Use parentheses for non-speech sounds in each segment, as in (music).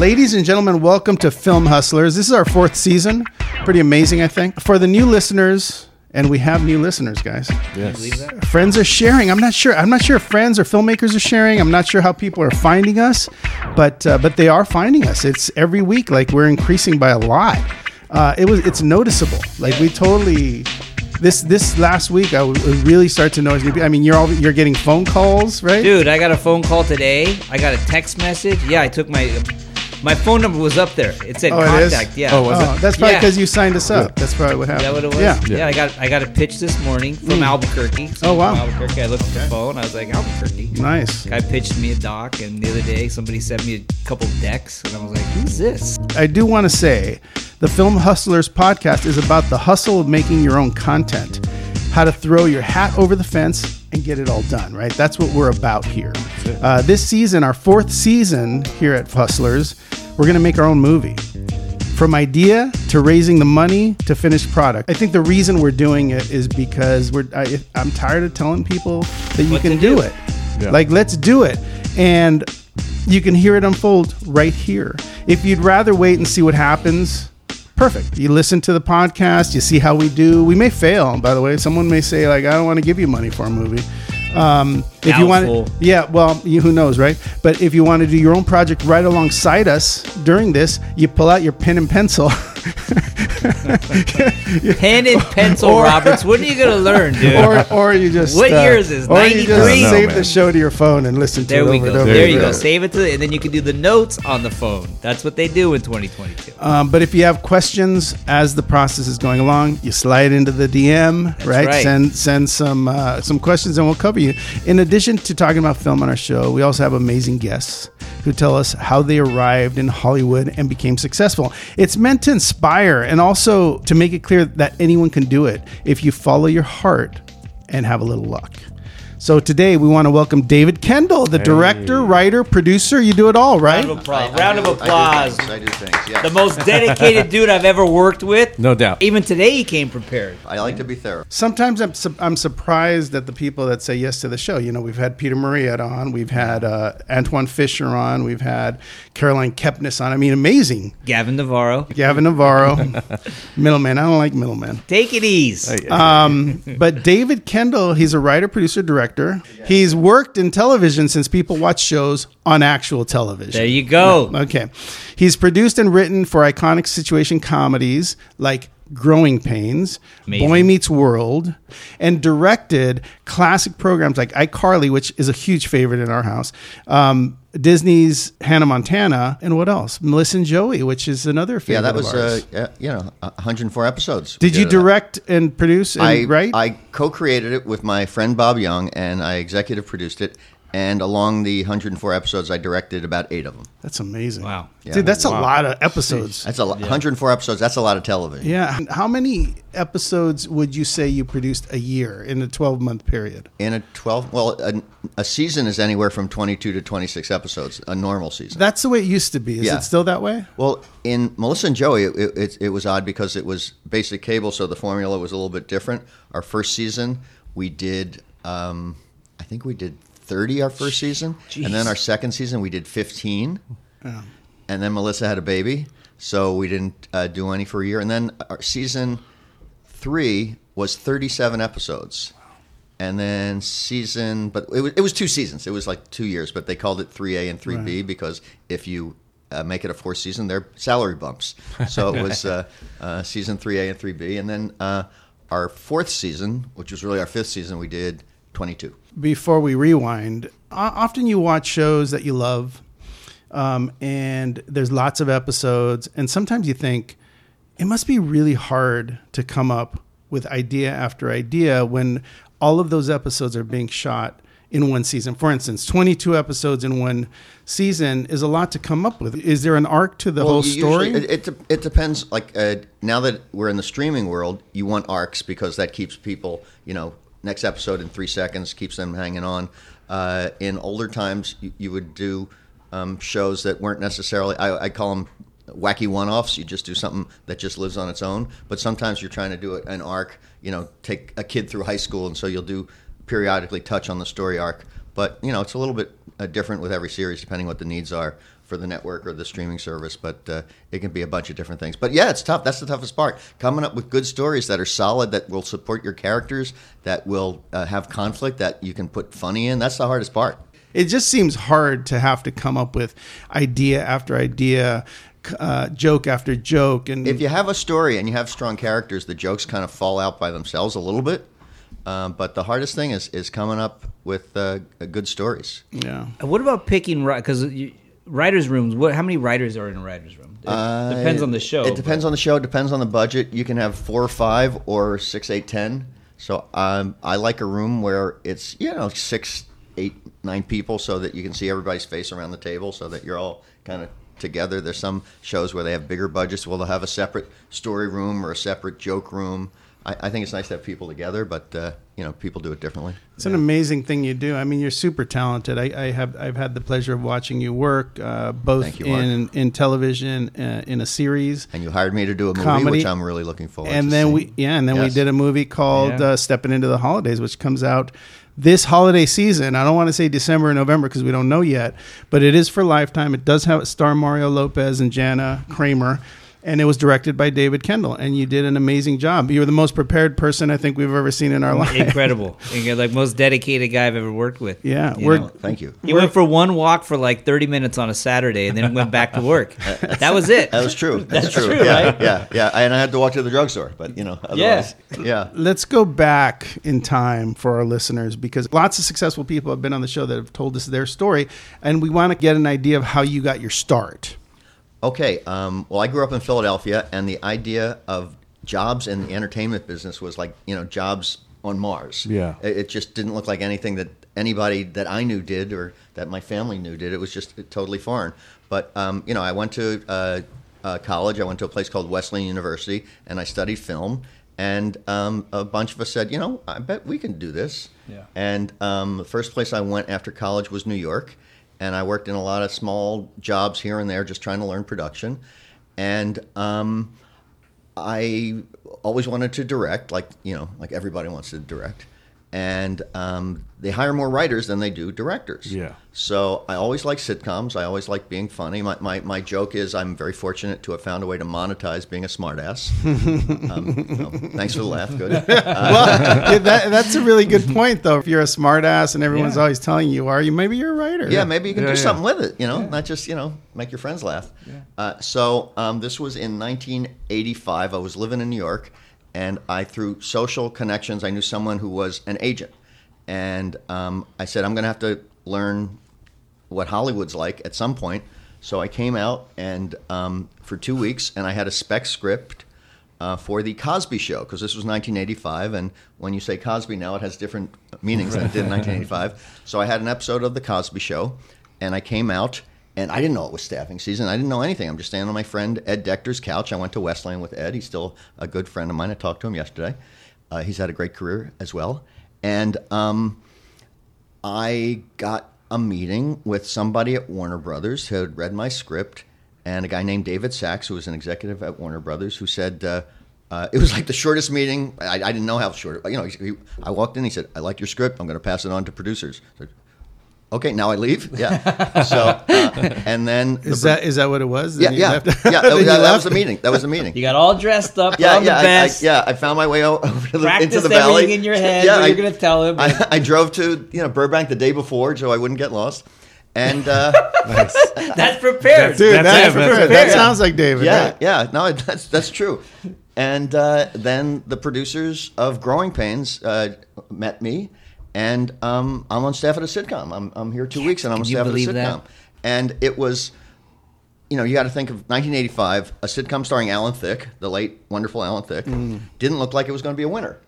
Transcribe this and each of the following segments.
Ladies and gentlemen, welcome to Film Hustlers. This is our fourth season. Pretty amazing, I think. For the new listeners, and we have new listeners, guys. Yes. Friends are sharing. I'm not sure. I'm not sure if friends or filmmakers are sharing. I'm not sure how people are finding us, but uh, but they are finding us. It's every week. Like we're increasing by a lot. Uh, it was. It's noticeable. Like we totally. This this last week, I w- really start to notice. I mean, you're all you're getting phone calls, right? Dude, I got a phone call today. I got a text message. Yeah, I took my my phone number was up there. It said Oh, it is? contact. Yeah. Oh, was Oh, that's probably Yeah. because you signed us up. That's probably what happened. that what it was? Yeah. Yeah. I got I got a pitch this morning from hmm. Albuquerque. Oh, wow. Albuquerque. I looked at the phone. I was like Albuquerque. Nice. Guy pitched me a doc, and the other day somebody sent me a couple decks, and I was like, "Who's this?" I do want to say the Film Hustlers podcast is about the hustle of making your own content, how to throw your hat over the fence and get it all done, right? That's what we're about here. Uh, this season, our fourth season here at Hustlers, we're going to make our own movie. From idea to raising the money to finished product. I think the reason we're doing it is because we're. I, I'm tired of telling people that you What can do do. it. Yeah. Like, let's do it. And you can hear it unfold right here. If you'd rather wait and see what happens, perfect. You listen to the podcast, you see how we do. We may fail, by the way. Someone may say, like, I don't want to give you money for a movie. Um, if you want, yeah, well, you, who knows, right? But if you want to do your own project right alongside us during this, you pull out your pen and pencil. (laughs) (laughs) Pen and pencil, Or- Roberts. When are you gonna learn, dude? or, or you just What uh, year is this? Or you just 93? save No, the show to your phone and listen to there it we over go. and over There you go. Save it to, the, and then you can do the notes on the phone. That's what they do in 2022. Um, but if you have questions as the process is going along, you slide into the DM, right? right. Send send some uh, some questions, and we'll cover you. In addition to talking about film on our show, we also have amazing guests who tell us how they arrived in Hollywood and became successful. It's meant to inspire and also to make it clear that anyone can do it if you follow your heart and have a little luck. So today we want to welcome David Kendall, the director, writer, producer. You do it all, right? Round of applause. I- I Round do- of applause. I do things. I do things. Yes. The most dedicated (laughs) dude I've ever worked with. No doubt. Even today, he came prepared. I like to be thorough. Sometimes I'm, su- I'm surprised at the people that say yes to the show. You know, we've had Peter Marietta on, we've had uh, Antwone Fisher on, we've had Caroline Kepnes on. I mean, amazing. Gavin Navarro. Gavin Navarro, (laughs) middleman. I don't like middleman. Take it easy. Um, but David Kendall, he's a writer, producer, director. He's worked in television since people watch shows on actual television. There you go. Okay. He's produced and written for iconic situation comedies like Growing Pains, Amazing. Boy Meets World, and directed classic programs like iCarly, which is a huge favorite in our house, um, Disney's Hannah Montana, and what else? Melissa and Joey, which is another favorite Yeah, that was uh, you know 104 episodes. Did you that. direct and produce and I write? I co-created it with my friend Bob Young, and I executive produced it. And along the 104 episodes, I directed about eight of them. That's amazing. Wow. Dude, that's a lot of episodes. That's a lot. 104 episodes. That's a lot of television. Yeah. How many episodes would you say you produced a year in a 12 month period? In a 12, well, a, a season is anywhere from 22 to 26 episodes. A normal season. That's the way it used to be. Is Yeah. it still that way? Well, in Melissa and Joey, it, it, it was odd because it was basic cable, so the formula was a little bit different. Our first season, we did, um, I think we did 30 our first season. And then our second season, we did 15. And then Melissa had a baby, so we didn't uh, do any for a year. And then our season three was 37 episodes. And then season, but it was, it was two seasons. It was like two years, but they called it 3A and 3B because if you uh, make it a fourth season, they're salary bumps. So it was uh, uh, season 3A and 3B. And then uh, our fourth season, which was really our fifth season, we did 22. Before we rewind, often you watch shows that you love, um, and there's lots of episodes, and sometimes you think it must be really hard to come up with idea after idea when all of those episodes are being shot in one season. For instance, 22 episodes in one season is a lot to come up with. Is there an arc to the whole story? usually- it, it, it depends. Like uh, now that we're in the streaming world, you want arcs because that keeps people, you know, next episode in three seconds keeps them hanging on. Uh, in older times, you, you would do um, shows that weren't necessarily. I, I call them wacky one-offs. You just do something that just lives on its own. But sometimes you're trying to do an arc. You know, take a kid through high school, and so you'll do periodically touch on the story arc. But you know, it's a little bit uh, different with every series, depending what the needs are for the network or the streaming service, but uh, it can be a bunch of different things. But yeah, it's tough. That's the toughest part. Coming up with good stories that are solid, that will support your characters, that will uh, have conflict, that you can put funny in. That's the hardest part. It just seems hard to have to come up with idea after idea, uh, joke after joke, and If you have a story and you have strong characters, the jokes kind of fall out by themselves a little bit. Um, but the hardest thing is is coming up with uh, good stories. yeah. What about picking right? because writers' rooms? What? How many writers are in a writers' room? It depends on the show. Uh, It depends on the show. It depends on the budget. You can have four or five or six, eight, ten. So um, I like a room where it's you know six, eight, nine people, so that you can see everybody's face around the table, so that you're all kind of together. There's some shows where they have bigger budgets. Well, they'll have a separate story room or a separate joke room. I, I think it's nice to have people together, but uh, you know people do it differently. It's an amazing thing you do. I mean, you're super talented. I, I have I've had the pleasure of watching you work, uh, both you, in in television, uh, in a series, And you hired me to do a movie, which I'm really looking forward. and to then seeing. we yeah, and then we did a movie called Yeah. uh, "Stepping Into the Holidays," which comes out this holiday season. I don't want to say December or November because we don't know yet, but it is for Lifetime. It does have star Mario Lopez and Jana Kramer. And it was directed by David Kendall, and you did an amazing job. You were the most prepared person I think we've ever seen in our life. Incredible, (laughs) You're like most dedicated guy I've ever worked with. Yeah, You know? Thank you. He went for one walk for like 30 minutes on a Saturday and then went back to work. (laughs) That was it. That was true. (laughs) That's, That's true. true, yeah, right? yeah, yeah. And I had to walk to the drugstore, but you know, otherwise, yeah. let's go back in time for our listeners because lots of successful people have been on the show that have told us their story, and we want to get an idea of how you got your start. Okay. Um, well, I grew up in Philadelphia, and the idea of jobs in the entertainment business was like you know jobs on Mars. Yeah. It, it just didn't look like anything that anybody that I knew did or that my family knew did. It was just totally foreign. But um, you know, I went to uh, uh, college. I went to a place called Wesleyan University, and I studied film. And um, a bunch of us said, you know, I bet we can do this. Yeah. And um, the first place I went after college was New York, and I worked in a lot of small jobs here and there, just trying to learn production. And um, I always wanted to direct, like you know, like everybody wants to direct. And um, they hire more writers than they do directors. Yeah. So I always like sitcoms. I always like being funny. My, my, my joke is I'm very fortunate to have found a way to monetize being a smartass. (laughs) um, thanks for the laugh. Good. Uh, (laughs) well, yeah, that, that's a really good point, though. If you're a smartass and everyone's Yeah. always telling you, are you? Maybe you're a writer. yeah, maybe you can Yeah, do yeah. something with it. You know, not just you know make your friends laugh. Uh, so um, this was in 1985. I was living in New York, and I through social connections, I knew someone who was an agent, and um, I said I'm going to have to learn what Hollywood's like at some point. So I came out and um, for two weeks, and I had a spec script. Uh, for the Cosby Show, because this was 1985, and when you say Cosby now, it has different meanings than it did in (laughs) 1985. So I had an episode of the Cosby Show, and I came out, and I didn't know it was staffing season. I didn't know anything. I'm just standing on my friend Ed Decter's couch. I went to Wesleyan with Ed. He's still a good friend of mine. I talked to him yesterday. Uh, he's had a great career as well, and um, I got a meeting with somebody at Warner Brothers who had read my script, and a guy named David Sachs, who was an executive at Warner Brothers, who said uh, uh, it was like the shortest meeting. I, I didn't know how short. You know, he, he, I walked in. He said, "I like your script. I'm going to pass it on to producers." I said, okay, now I leave. (laughs) Yeah. so, uh, and then Is pro- that is that what it was? yeah Then you yeah left? yeah that, (laughs) you that- that was the meeting. That was the meeting. You got all dressed up, yeah, yeah, the I, I, yeah. I found my way o- (laughs) over to the, Practiced into the valley in your head, Yeah, I- you're gonna tell him. I, I drove to you know Burbank the day before so I wouldn't get lost, and uh, That's prepared. Dude, That's that's, him, that's that, that sounds like David. yeah, right? yeah, no, that's that's true. And uh, then the producers of Growing Pains uh, met me, and um, I'm on staff at a sitcom. I'm, I'm here two weeks, and I'm on staff at a sitcom. that? And it was, you know, you got to think of 1985, a sitcom starring Alan Thicke, the late wonderful Alan Thicke, didn't look like it was going to be a winner.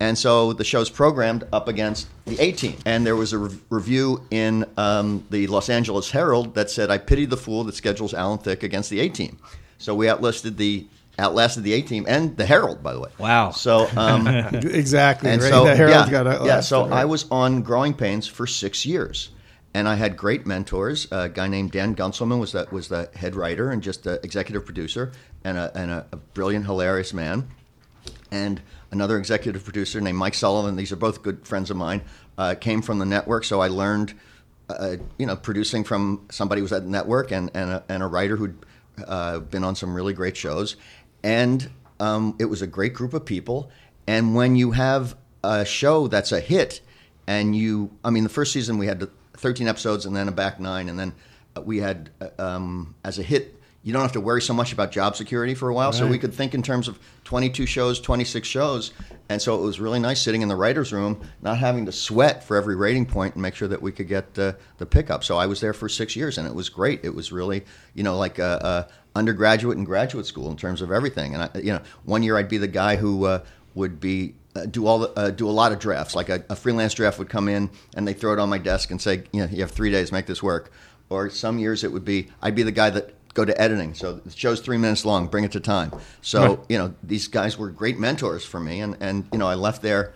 And so the show's programmed up against the A Team. And there was a re- review in um, the Los Angeles Herald that said, I pity the fool that schedules Alan Thicke against the A Team. So we outlisted the outlasted the A Team and the Herald, by the way. Wow. So um, (laughs) exactly. and right? so the Herald's yeah, got a yeah. So right. I was on Growing Pains for six years, and I had great mentors. A guy named Dan Guntzelman was the was the head writer and just the executive producer, and a and a, a brilliant, hilarious man. And another executive producer named Mike Sullivan. These are both good friends of mine. Uh, came from the network, so I learned uh, you know, producing from somebody who was at the network and and a, and a writer who'd uh, been on some really great shows, and um, it was a great group of people. And when you have a show that's a hit, and you, I mean, the first season we had 13 episodes and then a back nine, and then we had uh, um, as a hit you don't have to worry so much about job security for a while. Right. So we could think in terms of 22 shows, 26 shows. And so it was really nice sitting in the writer's room, not having to sweat for every rating point and make sure that we could get the, the pickup. So I was there for six years and it was great. It was really, you know, like a, a undergraduate and graduate school in terms of everything. And, I, you know, one year I'd be the guy who uh, would be uh, do all the, uh, do a lot of drafts. Like a, a, freelance draft would come in and they throw it on my desk and say, you know, you have three days, make this work. Or some years it would be I'd be the guy that go to editing. So the show's three minutes long, bring it to time. So, right. you know, these guys were great mentors for me. And, and, you know, I left there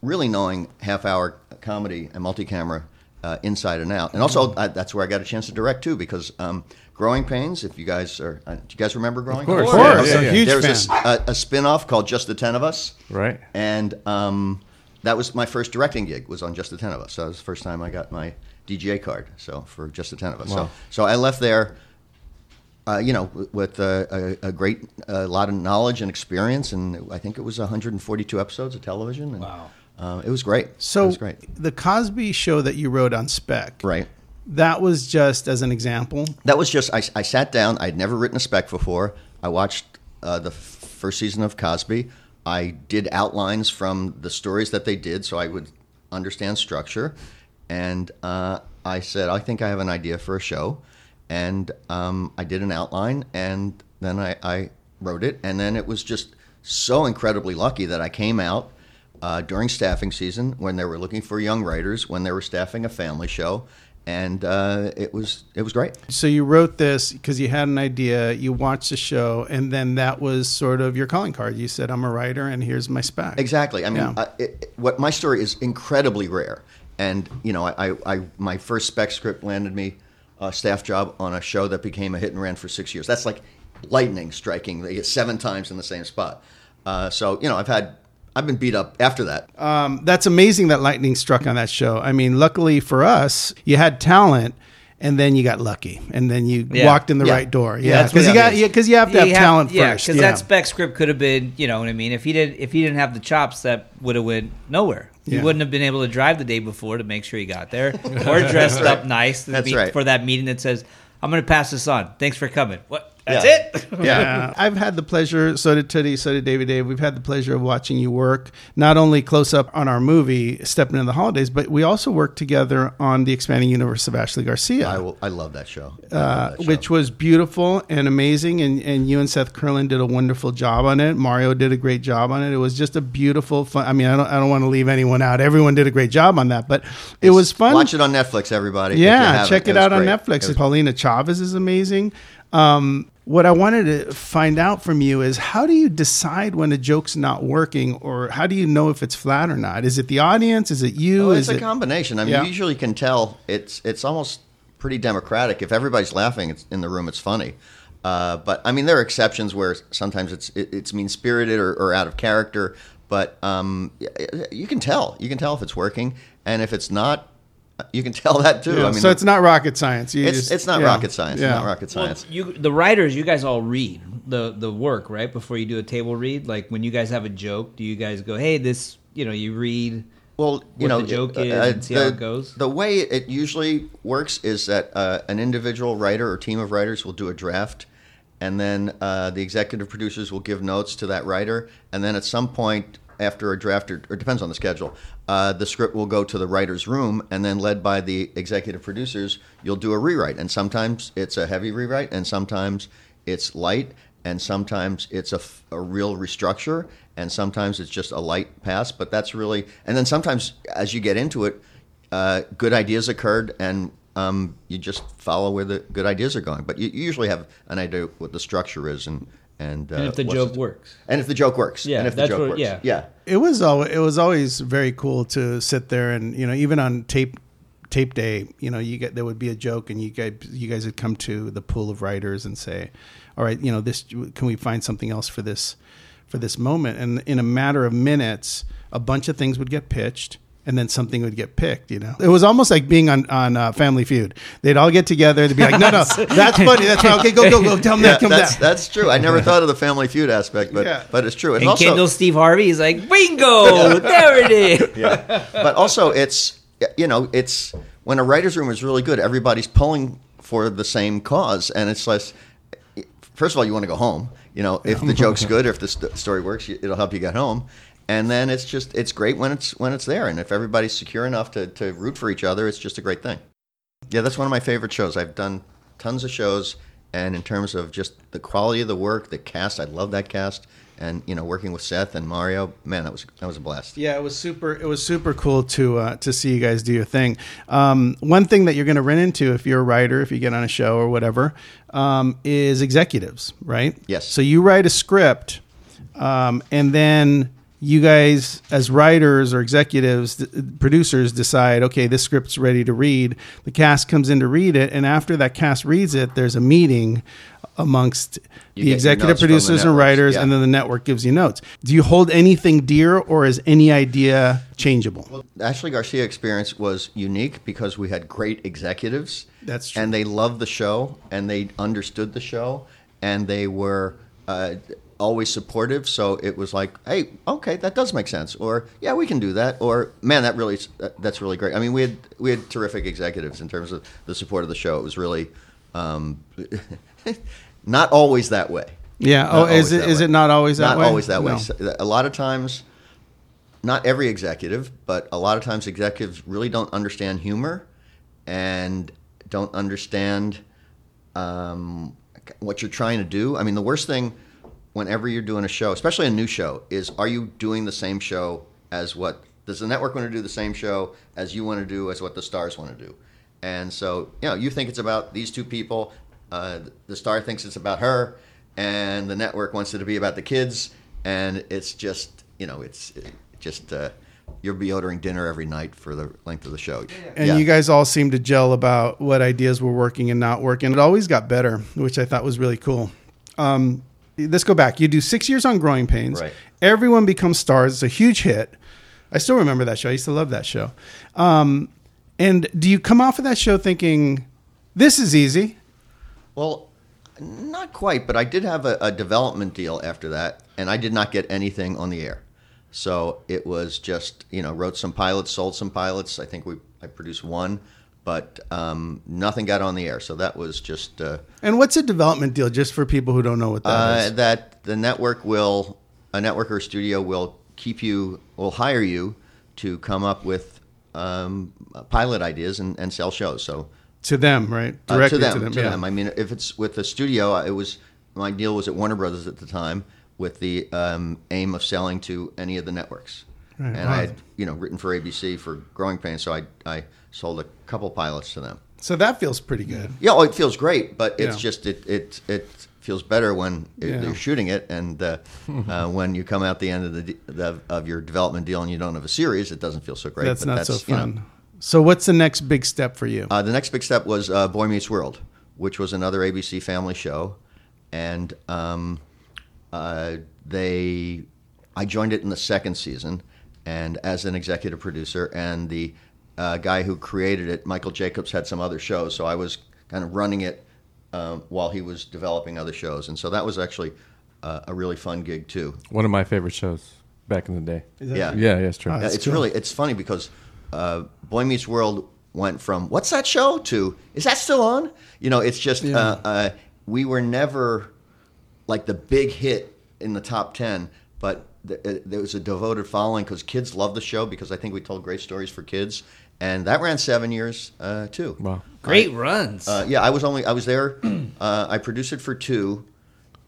really knowing half hour comedy and multi-camera uh, inside and out. And also, uh, that's where I got a chance to direct too, because um, Growing Pains, if you guys are, uh, do you guys remember Growing Of course, of course. Yeah, yeah, yeah. Huge there was a, a, a spin off called Just the Ten of Us. Right. And um, that was my first directing gig, was on Just the Ten of Us. So that was the first time I got my DGA card. So for Just the Ten of Us. Wow. So, so I left there uh, you know, with a, a, a great a lot of knowledge and experience, and I think it was 142 episodes of television. And, wow, uh, it was great. So it was great. the Cosby Show that you wrote on spec, right? That was just as an example. That was just I, I sat down. I'd never written a spec before. I watched uh, the f- first season of Cosby. I did outlines from the stories that they did, so I would understand structure. And uh, I said, I think I have an idea for a show and um, I did an outline, and then I, I, wrote it, and then it was just so incredibly lucky that I came out uh, during staffing season when they were looking for young writers, when they were staffing a family show, and uh, it was it was great. So you wrote this because you had an idea, you watched the show, and then that was sort of your calling card. You said, "I'm a writer, and here's my spec." Exactly. I mean, yeah. uh, it, what my story is incredibly rare, and you know, I, I, I my first spec script landed me a staff job on a show that became a hit and ran for six years. That's like lightning striking. They get seven times in the same spot. Uh, so you know, I've had I've been beat up after that. Um, that's amazing that lightning struck on that show. I mean, luckily for us, you had talent. And then you got lucky, and then you yeah. walked in the yeah. right door. Yeah, because yeah, you got because you have to have, have talent yeah, first. Because that spec script could have been, you know what I mean. If he did, if he didn't have the chops, that would have went nowhere. He wouldn't have been able to drive the day before to make sure he got there, or (laughs) dressed right. up nice That's right. for that meeting that says, "I'm going to pass this on. Thanks for coming." What? That's yeah. it. yeah. (laughs) I've had the pleasure, so did Teddy, so did David Dave. We've had the pleasure of watching you work, not only close up on our movie, Stepping into the Holidays, but we also worked together on The Expanding Universe of Ashley Garcia. I, will, I love that show. Uh, love that show. Which was beautiful and amazing. And, and you and Seth Kurland did a wonderful job on it. Mario did a great job on it. It was just a beautiful, fun. I mean, I don't, I don't want to leave anyone out. Everyone did a great job on that, but it was fun. Watch it on Netflix, everybody. Yeah, check it, it out great. on Netflix. Paulina Chavez is amazing. Um, what I wanted to find out from you is how do you decide when a joke's not working, or how do you know if it's flat or not? Is it the audience? Is it you? Is it's a it, combination. I mean, Yeah. you usually can tell. It's it's almost pretty democratic. If everybody's laughing it's, in the room, it's funny. Uh, but I mean, there are exceptions where sometimes it's it, it's mean spirited or, or out of character. But um, you can tell. You can tell if it's working, and if it's not, you can tell that too. Yeah, I mean, so it's not rocket science. You it's, just- it's not yeah. rocket science. Yeah. It's not rocket Well, science. you, the writers, you guys all read the the work right before you do a table read. Like when you guys have a joke, do you guys go, "Hey, this," you know, you read Well, you what know, the joke uh, is uh, and see the, how it goes? The way it usually works is that uh, an individual writer or team of writers will do a draft, and then uh, the executive producers will give notes to that writer, and then at some point after a draft, or, or depends on the schedule, uh, the script will go to the writer's room, and then led by the executive producers, you'll do a rewrite, and sometimes it's a heavy rewrite, and sometimes it's light, and sometimes it's a, a real restructure, and sometimes it's just a light pass. But that's really, and then sometimes as you get into it, uh, good ideas occurred, and um, you just follow where the good ideas are going. But you, you usually have an idea what the structure is, and and, uh, and if the what's joke works. and if the joke works, Yeah, and if the joke what- works, yeah. yeah. It was always, it was always very cool to sit there and you know even on tape tape day you know you get there would be a joke and you guys you guys would come to the pool of writers and say all right you know this can we find something else for this for this moment and in a matter of minutes a bunch of things would get pitched and then something would get picked. You know, it was almost like being on on uh, Family Feud. They'd all get together. They'd be like, "No, no, (laughs) that's funny. That's funny. Okay, go, go, go. Tell them Yeah, that. Tell them that's that." that's true. I never thought of the Family Feud aspect, but Yeah. but it's true. And also, Kendall Steve Harvey is like, bingo, there it is. (laughs) yeah. But also, it's you know, it's when a writers' room is really good, everybody's pulling for the same cause, and it's less. First of all, you want to go home. You know, if the (laughs) joke's good, or if the st- story works, it'll help you get home. And then it's just it's great when it's when it's there, and if everybody's secure enough to to root for each other, it's just a great thing. Yeah, that's one of my favorite shows. I've done tons of shows, and in terms of just the quality of the work, the cast, I love that cast, and you know, working with Seth and Mario, man, that was that was a blast. Yeah, it was super. It was super cool to uh, to see you guys do your thing. Um, one thing that you're going to run into if you're a writer, if you get on a show or whatever, um, is executives, right? Yes. So you write a script, um, and then you guys, as writers or executives, producers, decide, okay, this script's ready to read. The cast comes in to read it, and after that cast reads it, there's a meeting amongst You the executive notes from the producers and writers, yeah. and then the network gives you notes. Do you hold anything dear, or is any idea changeable? Ashley Garcia experience was unique because we had great executives. That's true. And they loved the show and they understood the show and they were uh, always supportive. So it was like, hey, okay, that does make sense. Or yeah, we can do that. Or man, that really that's really great. I mean, we had we had terrific executives in terms of the support of the show. It was really um, (laughs) not always that way. Yeah. Not Oh, is it way. it not always that not way? always that way. No. So, A lot of times, not every executive, but a lot of times executives really don't understand humor and don't understand um, what you're trying to do. I mean, the worst thing whenever you're doing a show, especially a new show, is are you doing the same show as what does the network want to do the same show as you want to do as what the stars want to do? And so, you know, you think it's about these two people. Uh, the star thinks it's about her, and the network wants it to be about the kids. And it's just, you know, it's it just uh, you're be ordering dinner every night for the length of the show. And Yeah. you guys all seem to gel about what ideas were working and not working. It always got better, which I thought was really cool. Um, let's go back. You do six years on Growing Pains. Right. Everyone becomes stars. It's a huge hit. I still remember that show. I used to love that show. Um, and do you come off of that show thinking, this is easy? Well, not quite, but I did have a, a development deal after that, and I did not get anything on the air. So it was just you know wrote some pilots, sold some pilots. I think we I produced one, but um, nothing got on the air. So that was just uh, And what's a development deal, just for people who don't know what that uh, is? that the network will a network or studio will keep you will hire you to come up with um, pilot ideas and, and sell shows. So To them, right? Uh, Directly to them. To them, yeah. I mean, if it's with the studio, it was my deal was at Warner Brothers at the time with the um, aim of selling to any of the networks. Right, and wow. I had, you know, written for ABC for Growing Pains, so I I sold a couple pilots to them. So that feels pretty good. Yeah, oh, it feels great, but it's Yeah. just it it it feels better when it- Yeah. you're shooting it, and uh, (laughs) uh, when you come out the end of the, de- the of your development deal and you don't have a series, it doesn't feel so great. That's but not so you know, fun. So what's the next big step for you? uh, the next big step was uh, Boy Meets World, which was another ABC family show, and um, uh, they, I joined it in the second season, and as an executive producer, and the uh, guy who created it, Michael Jacobs, had some other shows, so I was kind of running it um, while he was developing other shows, and so that was actually uh, a really fun gig too. One of my favorite shows back in the day. Is that- Yeah, Yeah, yeah, it's true. Oh, Yeah, it's cool. really it's funny because uh, Boy Meets World went from what's that show to is that still on? You know, it's just Yeah. uh, uh, we were never like the big hit in the top ten, but uh, there was a devoted following because kids love the show because I think we told great stories for kids, and that ran seven years uh, too. Wow. Great runs. Uh, yeah, I was only I was there. (clears throat) Uh, I produced it for two,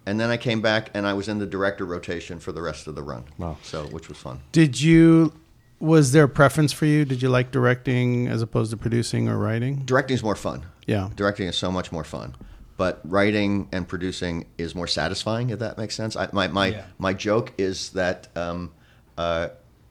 and then I came back and I was in the director rotation for the rest of the run. Wow. So which was fun. Did you? Was there a preference for you? Did you like directing as opposed to producing or writing? Directing is more fun. Yeah. directing is so much more fun but writing and producing is more satisfying if that makes sense I, my, my, Yeah. my joke is that um, uh,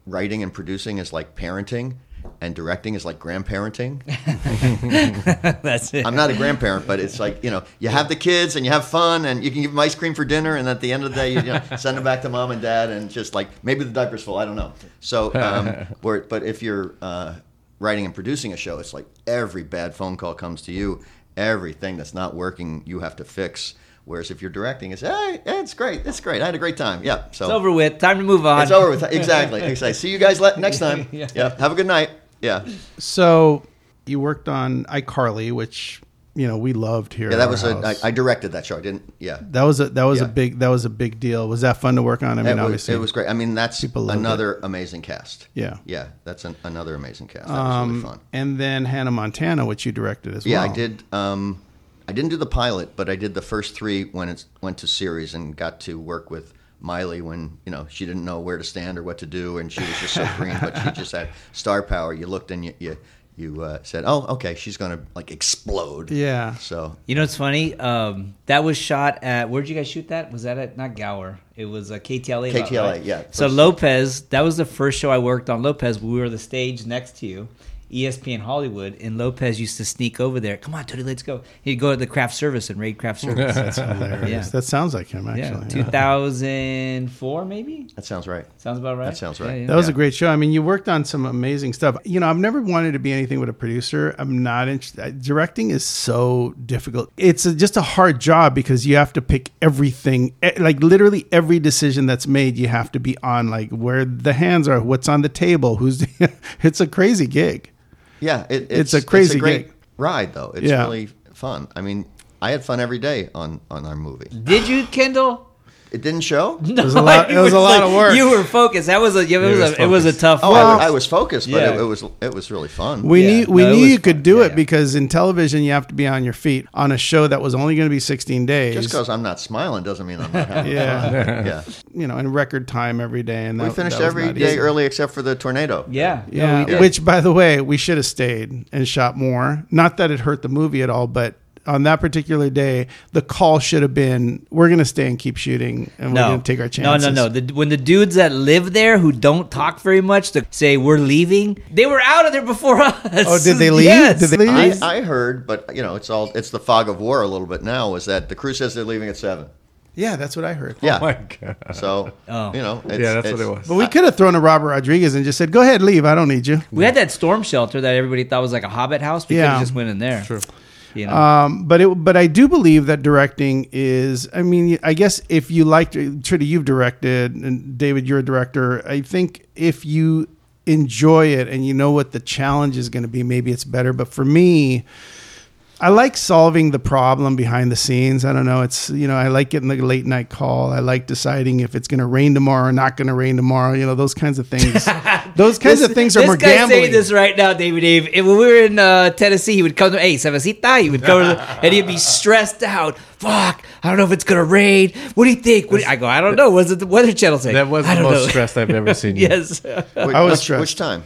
writing and producing is like parenting and directing is like grandparenting. (laughs) That's it. I'm not a grandparent, but it's like you know, you have the kids and you have fun, and you can give them ice cream for dinner, and at the end of the day, you, you know, (laughs) send them back to mom and dad, and just like maybe the diaper's full. I don't know. So, um, (laughs) where, but if you're uh, writing and producing a show, it's like every bad phone call comes to you. Everything that's not working, you have to fix. Whereas if you're directing, it's hey, it's great, it's great. I had a great time. Yeah. So it's over with. Time to move on. It's over with. Exactly. Exactly. See you guys next time. Yeah. yeah. Have a good night. Yeah. So you worked on iCarly, which you know we loved here. Yeah. at That was a. I. I directed that show. I didn't. Yeah. that was a that was a big that was a big deal. Was that fun to work on? I mean, it, was, obviously it was great. I mean, that's another amazing cast. Yeah. Yeah. That's an, another amazing cast. That was Um, really fun. and then Hannah Montana, which you directed as Yeah, well. Yeah, I did. Um, I didn't do the pilot, but I did the first three when it went to series and got to work with Miley when you know she didn't know where to stand or what to do, and she was just so green, but she just had star power. You looked and you you, you uh, said, "Oh, okay, she's gonna like explode." Yeah. So You know what's funny? Um, that was shot at where'd you guys shoot that? Was that at not Gower? It was a KTLA. lot, KTLA, right? yeah. So Lopez, that was the first show I worked on. Lopez, we were the stage next to you, ESPN Hollywood, and Lopez used to sneak over there. Come on, Tony, let's go. He'd go to the craft service and raid craft service. (laughs) That's hilarious. Yeah. That sounds like him yeah, actually. 2004 maybe. that sounds right. Sounds about right. That sounds right. Yeah, yeah. That was a great show. I mean, you worked on some amazing stuff. You know, I've never wanted to be anything but a producer. I'm not interested. Directing is so difficult. It's a, just a hard job because you have to pick everything. Like literally every decision that's made, you have to be on. Like where the hands are, what's on the table, who's. (laughs) it's a crazy gig. Yeah, it, It's it's, a crazy great gig. ride though. It's Yeah. really fun. I mean, I had fun every day on on our movie. Did you, Kendall? It didn't show. (laughs) It was a lot. It You was a lot like- of work. You were focused. That was a. It was, was a. It was a focused. tough. Oh, one. I, I was focused, but Yeah. it, it was it was really fun. We Yeah. knew we No, knew you could fun. do Yeah, it yeah. because in television you have to be on your feet on a show that was only going to be 16 days. Just because I'm not smiling doesn't mean I'm not having Yeah. fun. (laughs) Yeah. you know, in record time every day, and We finished that was every not day easy. early except for the tornado. Yeah. Yeah, we which by the way, we should have stayed and shot more. Not that it hurt the movie at all, but on that particular day, the call should have been, "We're going to stay and keep shooting, and we're no. going to take our No, chances." no, no. The, when the dudes that live there who don't talk very much to say we're leaving, they were out of there before (laughs) us. Oh, did they leave? Yes. Did they leave? I, I heard, but you know, it's all it's the fog of war a little bit now. Is that the crew says they're leaving at seven? Yeah, that's what I heard. Yeah. Oh my god. So Oh. you know, it's, yeah, that's what it was. But we could have thrown a Robert Rodriguez and just said, "Go ahead, leave. I don't need you." We had that storm shelter that everybody thought was like a hobbit house. Because we could have just went in there. True. You know? Um, but it, but I do believe that directing is. I mean, I guess if you like, Trudy, you've directed, and David, you're a director. I think if you enjoy it and you know what the challenge is going to be, maybe it's better. But for me, I like solving the problem behind the scenes. I don't know. It's you know I like getting the late night call. I like deciding if it's going to rain tomorrow or not going to rain tomorrow. You know those kinds of things. (laughs) those kinds of things are this more guy's gambling. saying this right now, David Dave. If when we were in uh, Tennessee, he would come to, hey, Savasita, he would come to, and he'd be stressed out. Fuck, I don't know if it's going to rain. What do you think? What do you-" I go, I don't know. Was it the Weather Channel saying? That was I the don't most know. stressed I've ever seen. (laughs) you. yes. Which, I was which, stressed. which time?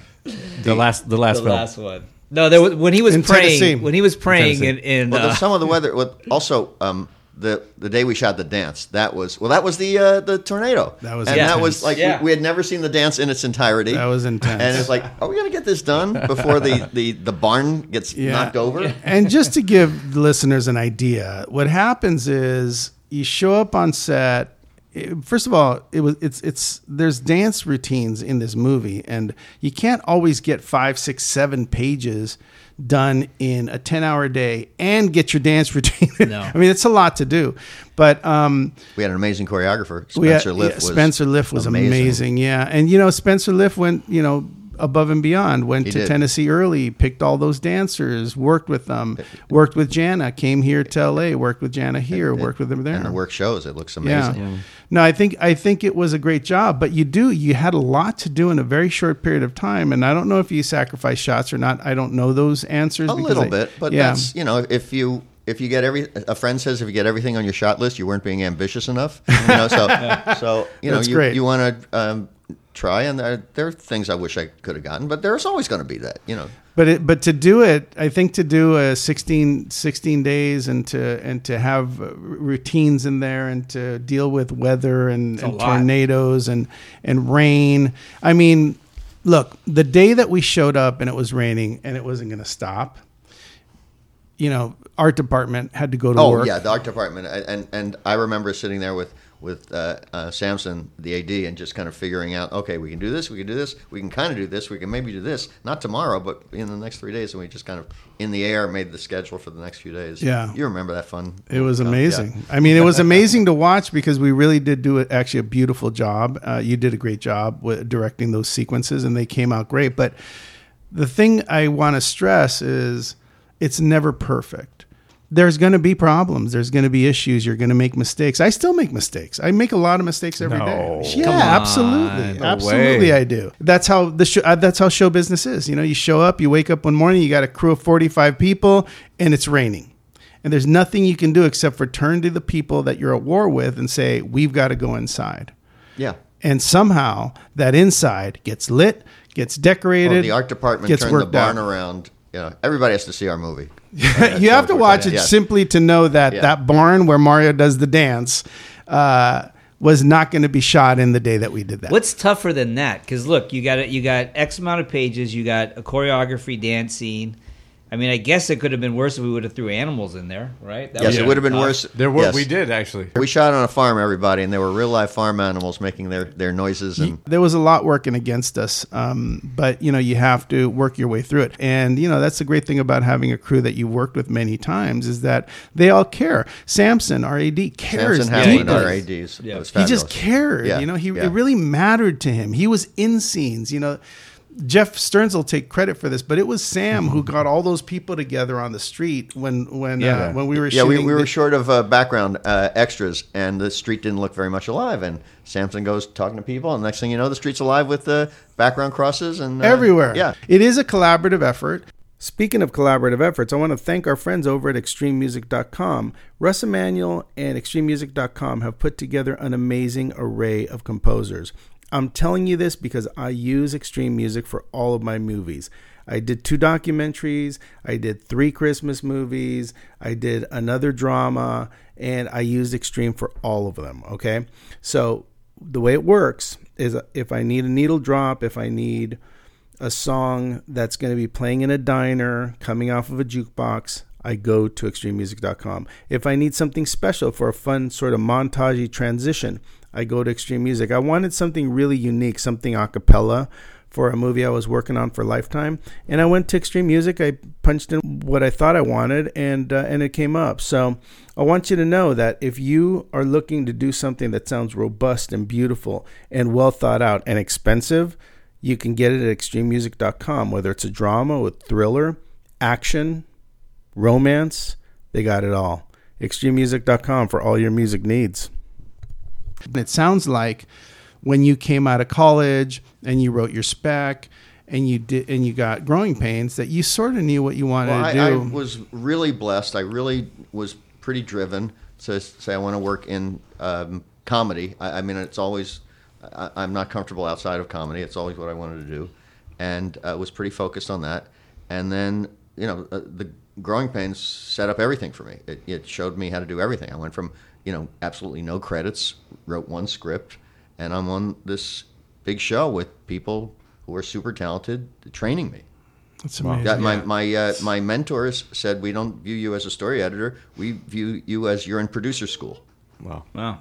The last, the last the film. last one. No, there was, when he was In praying, Tennessee. when he was praying in, Tennessee. in Well, uh, some of the weather. Well, also, um, the the day we shot the dance, that was well, that was the uh, the tornado. That was and Yeah. that was like Yeah. we, we had never seen the dance in its entirety. That was intense. And it's like, are we gonna get this done before the the, the barn gets Yeah. knocked over? (laughs) and just to give the listeners an idea, what happens is you show up on set. It- First of all, it was it's it's there's dance routines in this movie, and you can't always get five, six, seven pages done in a ten hour day and get your dance (laughs) routine. No. I mean it's a lot to do, but um, We had an amazing choreographer. we had- Spencer Liff yeah, was Spencer Liff was amazing. Yeah, and you know Spencer Liff went you know above and beyond. Went He to did. Tennessee early, picked all those dancers, worked with them, worked with Jana, came here to L.A., worked with Jana here, worked with them there. And the work shows. It looks yeah. amazing. No, I think I think it was a great job, but you do you had a lot to do in a very short period of time, and I don't know if you sacrificed shots or not. I don't know those answers. A little I- bit, but yeah. that's you know if you if you get every a friend says if you get everything on your shot list, you weren't being ambitious enough. You know, so (laughs) so you know That's you great. you want to. Um, Try and there, there are things I wish I could have gotten, but there's always going to be that, you know. But it, but to do it, I think to do a 16, 16 days and to and to have uh, routines in there and to deal with weather and, and tornadoes and and rain. I mean, look, the day that we showed up and it was raining and it wasn't going to stop, you know, art department had to go to work. Oh work. yeah, the art department, and and I remember sitting there with with uh, uh, Samson, the AD, and just kind of figuring out, okay, we can do this, we can do this, we can kind of do this, we can maybe do this, not tomorrow, but in the next three days, and we just kind of in the air made the schedule for the next few days. Yeah. you remember that fun? It was uh, yeah. amazing. I mean, it (laughs) was amazing to watch because we really did do it, actually a beautiful job. Uh, you did a great job with directing those sequences, and they came out great. But the thing I want to stress is it's never perfect. There's going to be problems. There's going to be issues. You're going to make mistakes. I still make mistakes. I make a lot of mistakes every day. No. Yeah, Come on. absolutely, No absolutely, way. I do. That's how the show. Uh, that's how show business is. You know, you show up, you wake up one morning, you got a crew of 45 people, and it's raining, and there's nothing you can do except for turn to the people that you're at war with and say, "We've got to go inside." Yeah. And somehow that inside gets lit, gets decorated. Well, the art department gets turned the barn out. around. You know, everybody has to see our movie. (laughs) you have to watch it Yeah. simply to know that Yeah. that barn where Mario does the dance uh, was not going to be shot in the day that we did that. What's tougher than that? Because look, you got it. you got X amount of pages, you got a choreography, dance scene. I mean, I guess it could have been worse if we would have threw animals in there, right? That Yes, would've it would have been tough. worse. There were yes. we did actually. We shot on a farm, everybody, and there were real life farm animals making their, their noises and there was a lot working against us, um, but you know you have to work your way through it. And you know that's the great thing about having a crew that you've worked with many times is that they all care. Samson, our AD, cares Samson Yeah, he deeply. our. ADs. Yeah. Was he just cared. Yeah, You know, he yeah. it really mattered to him. He was in scenes. You know, Jeff Stearns will take credit for this, but it was Sam who got all those people together on the street when when Yeah. uh, when we were Yeah, we, shooting. we were the- short of uh, background uh, extras, and the street didn't look very much alive. And Samson goes talking to people, and next thing you know, the street's alive with the background crosses and uh, everywhere. Yeah, It is a collaborative effort. Speaking of collaborative efforts, I want to thank our friends over at extrememusic.com. Russ Emanuel and extrememusic.com have put together an amazing array of composers. I'm telling you this because I use Extreme Music for all of my movies. I did two documentaries, I did three Christmas movies, I did another drama, and I used Extreme for all of them. Okay. So the way it works is if I need a needle drop, if I need a song that's going to be playing in a diner, coming off of a jukebox, I go to extrememusic.com. If I need something special for a fun sort of montagey transition, I go to Extreme Music. I wanted something really unique, something a cappella for a movie I was working on for Lifetime, and I went to Extreme Music. I punched in what I thought I wanted, and uh, and it came up. So I want you to know that if you are looking to do something that sounds robust and beautiful and well thought out and expensive, you can get it at extrememusic.com, whether it's a drama, a thriller, action, romance, they got it all. Extrememusic.com for all your music needs. It sounds like when you came out of college and you wrote your spec and you did and you got growing pains that you sort of knew what you wanted well, I, to do. I was really blessed. I really was pretty driven to say I want to work in um, comedy. I, I mean, it's always I, I'm not comfortable outside of comedy. It's always what I wanted to do, and uh, was pretty focused on that. And then you know uh, the growing pains set up everything for me. It, it showed me how to do everything. I went from you know absolutely no credits, wrote one script, and I'm on this big show with people who are super talented training me. That's amazing. That my my uh, my mentors said we don't view you as a story editor. We view you as you're in producer school. Wow. Wow,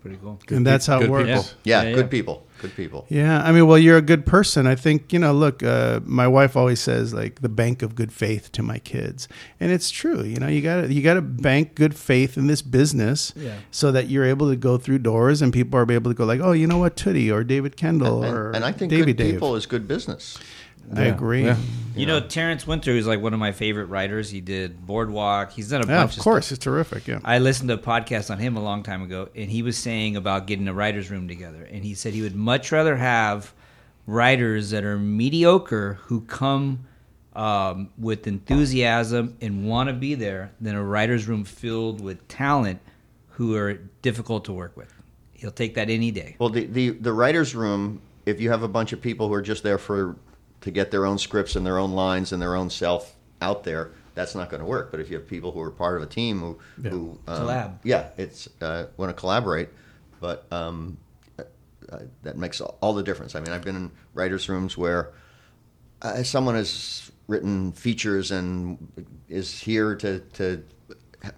pretty cool. and that's how it good works. people. Yeah, Yeah, good yeah. people, good people. Yeah, I mean, well, you're a good person. I think you know. Look, uh, my wife always says like the bank of good faith to my kids, and it's true. You know, you got to you got to bank good faith in this business, Yeah. so that you're able to go through doors and people are able to go like, oh, you know what, Tootie or David Kendall And, or and I think Davy good Dave. people is good business. I agree. Yeah. You know, Terence Winter, who's like one of my favorite writers. He did Boardwalk. He's done a Yeah, bunch of of course, stuff. it's terrific. Yeah. I listened to a podcast on him a long time ago, and he was saying about getting a writers' room together. And he said he would much rather have writers that are mediocre who come um, with enthusiasm and want to be there than a writers' room filled with talent who are difficult to work with. He'll take that any day. Well, the, the the writers' room. If you have a bunch of people who are just there for to get their own scripts and their own lines and their own self out there, that's not going to work. But if you have people who are part of a team who who um, Collab. yeah, it's uh, want to collaborate. But um, uh, that makes all, all the difference. I mean, I've been in writers' rooms where uh, someone has written features and is here to to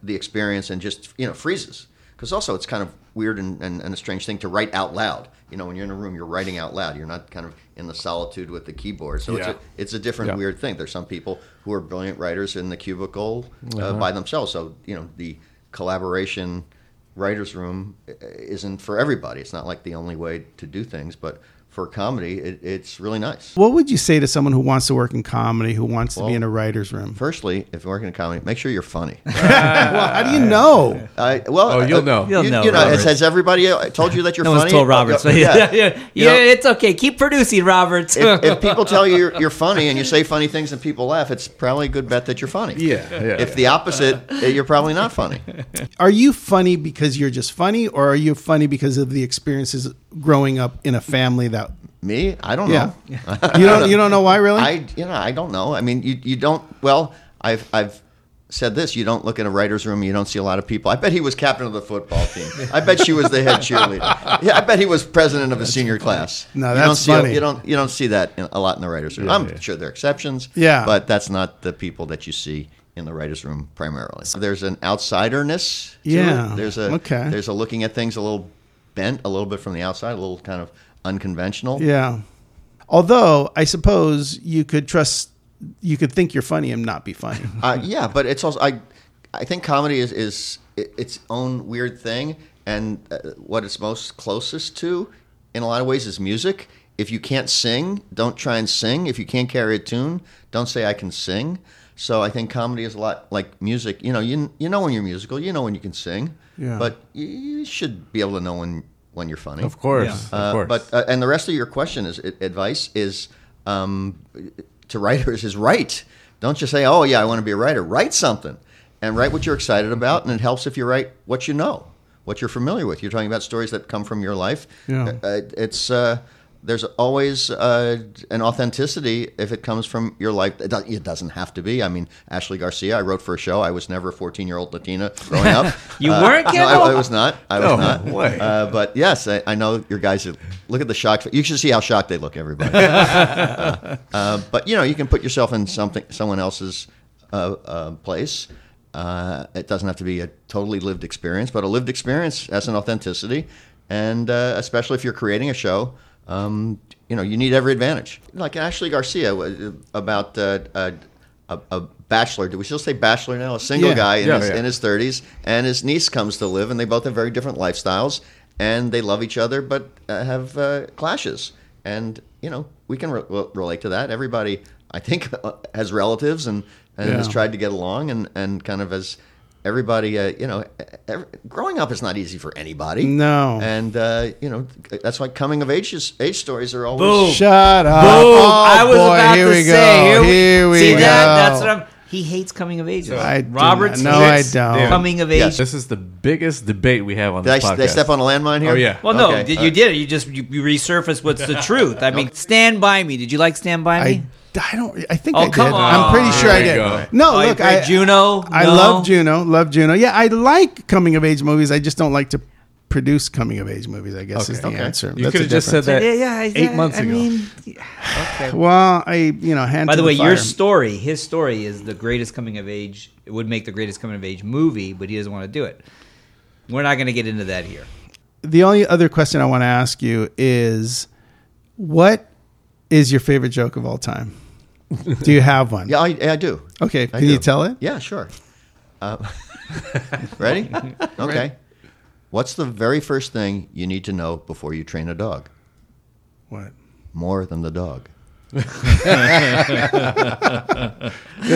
the experience and just you know freezes because also it's kind of weird and, and, and, a strange thing to write out loud. You know, when you're in a room, you're writing out loud. You're not kind of in the solitude with the keyboard. So yeah. it's a it's a different yeah. weird thing. There's some people who are brilliant writers in the cubicle uh, uh-huh. by themselves. So you know the collaboration writers room isn't for everybody. It's not like the only way to do things, but for comedy, it, it's really nice. What would you say to someone who wants to work in comedy, who wants well, to be in a writer's room? Firstly, if you're working in comedy, make sure you're funny. (laughs) well, how do you know? I, well, oh, you'll know. You'll you, know. You know has, has, everybody uh, told you that you're no funny? one's told Roberts. Uh, (laughs) yeah, yeah, yeah. yeah it's okay. Keep producing, Roberts. if, if, (laughs) people tell you you're, you're, funny and you say funny things and people laugh, it's probably a good bet that you're funny. Yeah. yeah if the opposite, you're probably not funny. Are you funny because you're just funny, or are you funny because of the experiences growing up in a family that me? I don't yeah. know. (laughs) you don't. You don't know why, really? I you know I don't know. I mean, you you don't. Well, I've I've said this. You don't look in a writer's room. You don't see a lot of people. I bet he was captain of the football team. (laughs) I bet she was the head cheerleader. Yeah, I bet he was president of a senior class. No, that's you don't see, funny. You don't you don't see that a lot in the writers' room. Yeah, I'm yeah. sure there are exceptions. Yeah, but that's not the people that you see in the writers' room primarily. There's an outsiderness. yeah. It. There's a okay. There's a looking at things a little bent, a little bit from the outside, a little kind of unconventional. Yeah. Although I suppose you could trust, you could think you're funny and not be funny. (laughs) uh, yeah, but it's also I, I think comedy is is its own weird thing, and uh, what it's most closest to, in a lot of ways, is music. If you can't sing, don't try and sing. If you can't carry a tune, don't say I can sing. So I think comedy is a lot like music. You know, you you know when you're musical, you know when you can sing, Yeah. but you, you should be able to know when when you're funny. Of course, Yeah. of Uh, course. But uh, and the rest of your question is advice is um, to writers is write. Don't just say, "Oh yeah, I want to be a writer." Write something, and write what you're excited about, and it helps if you write what you know, what you're familiar with. You're talking about stories that come from your life. Yeah. Uh, it's uh, there's always uh, an authenticity if it comes from your life. It, do- it doesn't have to be. I mean, Ashley Garcia. I wrote for a show. I was never a 14 year old Latina growing up. (laughs) You Uh, weren't, No, I, I was not. I was No not. way. Uh, but yes, I, I know your guys. Are, look at the shock. You should see how shocked they look, everybody. (laughs) uh, but you know, you can put yourself in something, someone else's uh, uh, place. Uh, it doesn't have to be a totally lived experience, but a lived experience has an authenticity, and uh, especially if you're creating a show, um, you know, you need every advantage. Like Ashley Garcia about uh, a, a, a bachelor. Do we still say bachelor now? A single Yeah. guy in, Yeah, his, yeah. in his 30s, and his niece comes to live, and they both have very different lifestyles, and they love each other, but uh, have uh, clashes. And you know, we can re- re- relate to that. Everybody, I think, (laughs) has relatives and and has tried to get along, and and kind of as everybody, uh, you know, ev growing up is not easy for anybody. No. and uh, you know, that's why coming of age age stories are always. Boom. Shut up! Boom! Oh, I was boy, about here to we say. go. Here we, Here we see go. that? That's what I'm. He hates coming of ages. I do Robert's not- no, I don't. coming of Yes. age. this is the biggest debate we have on Did I, this podcast. did I step on a landmine here? Oh, yeah. Well, no, Okay. did, Uh, you did it. You just you, you resurfaced what's the (laughs) truth. I mean, Stand by Me. Did you like Stand by Me? I, I don't. I think Oh, I did. come on. I'm pretty sure I did. go. No, Oh, look, I Juno. I No? love Juno. Love Juno. Yeah, I like coming of age movies. I just don't like to produce coming of age movies. I guess is the Okay. answer. You could have just said that Yeah, yeah, eight yeah, months I ago. mean, okay. (laughs) Well, I you know. Hand By to the way, fire. your story, his story, is the greatest coming of age. It would make the greatest coming of age movie, but he doesn't want to do it. We're not going to get into that here. the only other question I want to ask you is, what is your favorite joke of all time? (laughs) do you have one? Yeah, I, I do. Okay. I Can you tell it? Yeah, sure. Uh, (laughs) ready? (laughs) Okay. What's the very first thing you need to know before you train a dog? What? More than the dog. Good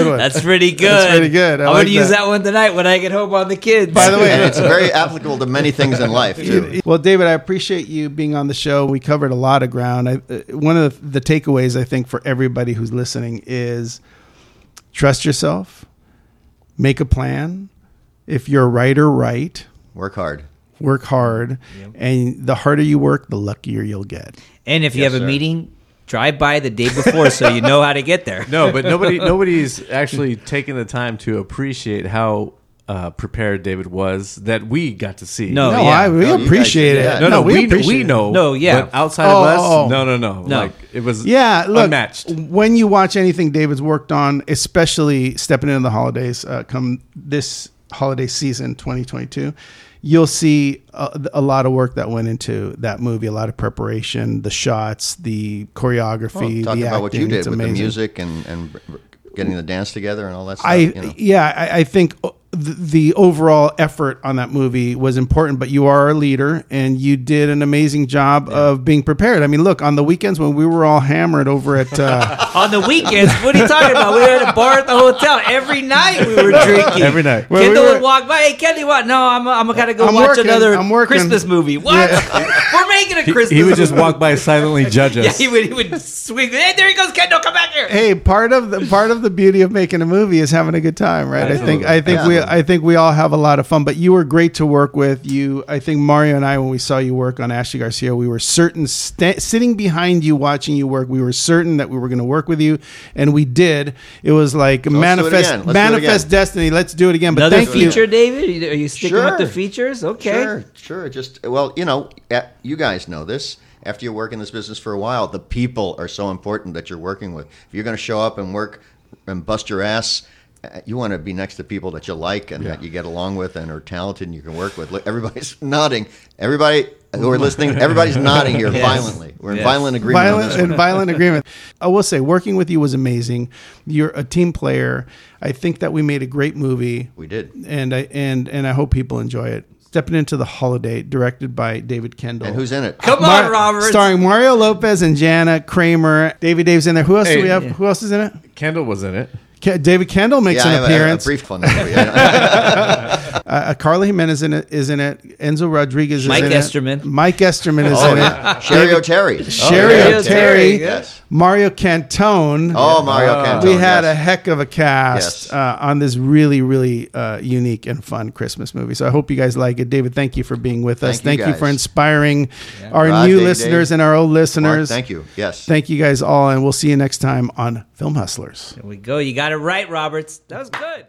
one. That's pretty good. That's pretty good. I I'm like going to use that. that one tonight when I get home on the kids. By the way, And it's (laughs) very applicable to many things in life, too. Well, David, I appreciate you being on the show. We covered a lot of ground. I, uh, one of the, the takeaways I think for everybody who's listening is trust yourself, make a plan. If you're a writer, write, Work hard. work hard, and the harder you work, the luckier you'll get. and if you Yes, have a sir. meeting, drive by the day before so you know how to get there. No, but nobody (laughs) nobody's actually taking the time to appreciate how uh, prepared David was that we got to see. No, no, yeah. I, we No, you guys- appreciate it. yeah. no, no, we, we, appreciate we it. know. No, yeah. but outside Oh, of us, oh, oh. no, no, no, No. Like it was, Yeah, look, unmatched. when you watch anything David's worked on, especially stepping into the holidays, uh, come this holiday season, 2022, you'll see a, a lot of work that went into that movie, a lot of preparation, the shots, the choreography, Talk the about what you acting. did It's with the amazing. music and, and getting the dance together and all that stuff. I you know. yeah, I, I think the, the overall effort on that movie was important. But you are a leader, and you did an amazing job of being prepared. I mean, look on the weekends when we were all hammered over at. Uh, (laughs) On the weekends, what are you talking about? We were at a bar at the hotel every night. We were drinking Every night. Well, we Kendall were- would walk by. Hey, Kenny, what? No, I'm I'm gonna go I'm watch working, another I'm working. Christmas movie. What? we're making a He, Christmas. he would just walk by silently judge (laughs) us. Yeah, he would. He would swing. Hey, there he goes, Kendall. Come back here. hey, part of the part of the beauty of making a movie is having a good time, right? I think I think we Yeah. I think we all have a lot of fun. But you were great to work with. You, I think Mario and I, when we saw you work on Ashley Garcia, we were certain sta sitting behind you watching you work. We were certain that we were going to work with you, and we did. It was like manifest. Let's do it manifest destiny. Let's do it again. But Another thank you. feature, David? Are you, are you sticking with the features? Okay. Sure, sure. Just well, you know, eh, you guys know this. After you work in this business for a while, the people are so important that you're working with. If you're going to show up and work and bust your ass, Uh, you want to be next to people that you like and that you get along with and are talented and you can work with. Look, everybody's (laughs) nodding. Everybody who are listening, everybody's nodding here (laughs) Yes. violently. We're in Yes. violent agreement on violent this and violent (laughs) agreement. I will say, working with you was amazing. You're a team player. I think that we made a great movie. We did. and I and and I hope people enjoy it. Stepping into the holiday, directed by David Kendall. And who's in it? Come Mar- on, Robert. Starring Mario Lopez and Jana Kramer. David Dave's in there. Who else do we have? yeah. Who else is in it? Kendall was in it. Ke- David Kendall makes Yeah, I an have a- a, appearance. brief on that (laughs) uh, Carla Jimenez in it, is in it. Enzo Rodriguez is Mike in Esterman. it. Mike Esterman Mike Esterman is oh, in yeah. it. Cheri Oteri. Cheri yeah. Oteri. Yes. Mario Cantone. Oh, Mario Cantone. we had a heck of a cast Yes. uh, on this really, really uh, unique and fun Christmas movie. So I hope you guys like it. David, thank you for being with us. Thank you, Thank you for guys. inspiring our Rod, new Dave, listeners Dave. and our old Mark, listeners. thank you. Yes. Thank you guys all, and we'll see you next time on Film Hustlers. There we go. You got it right, Roberts. That was good.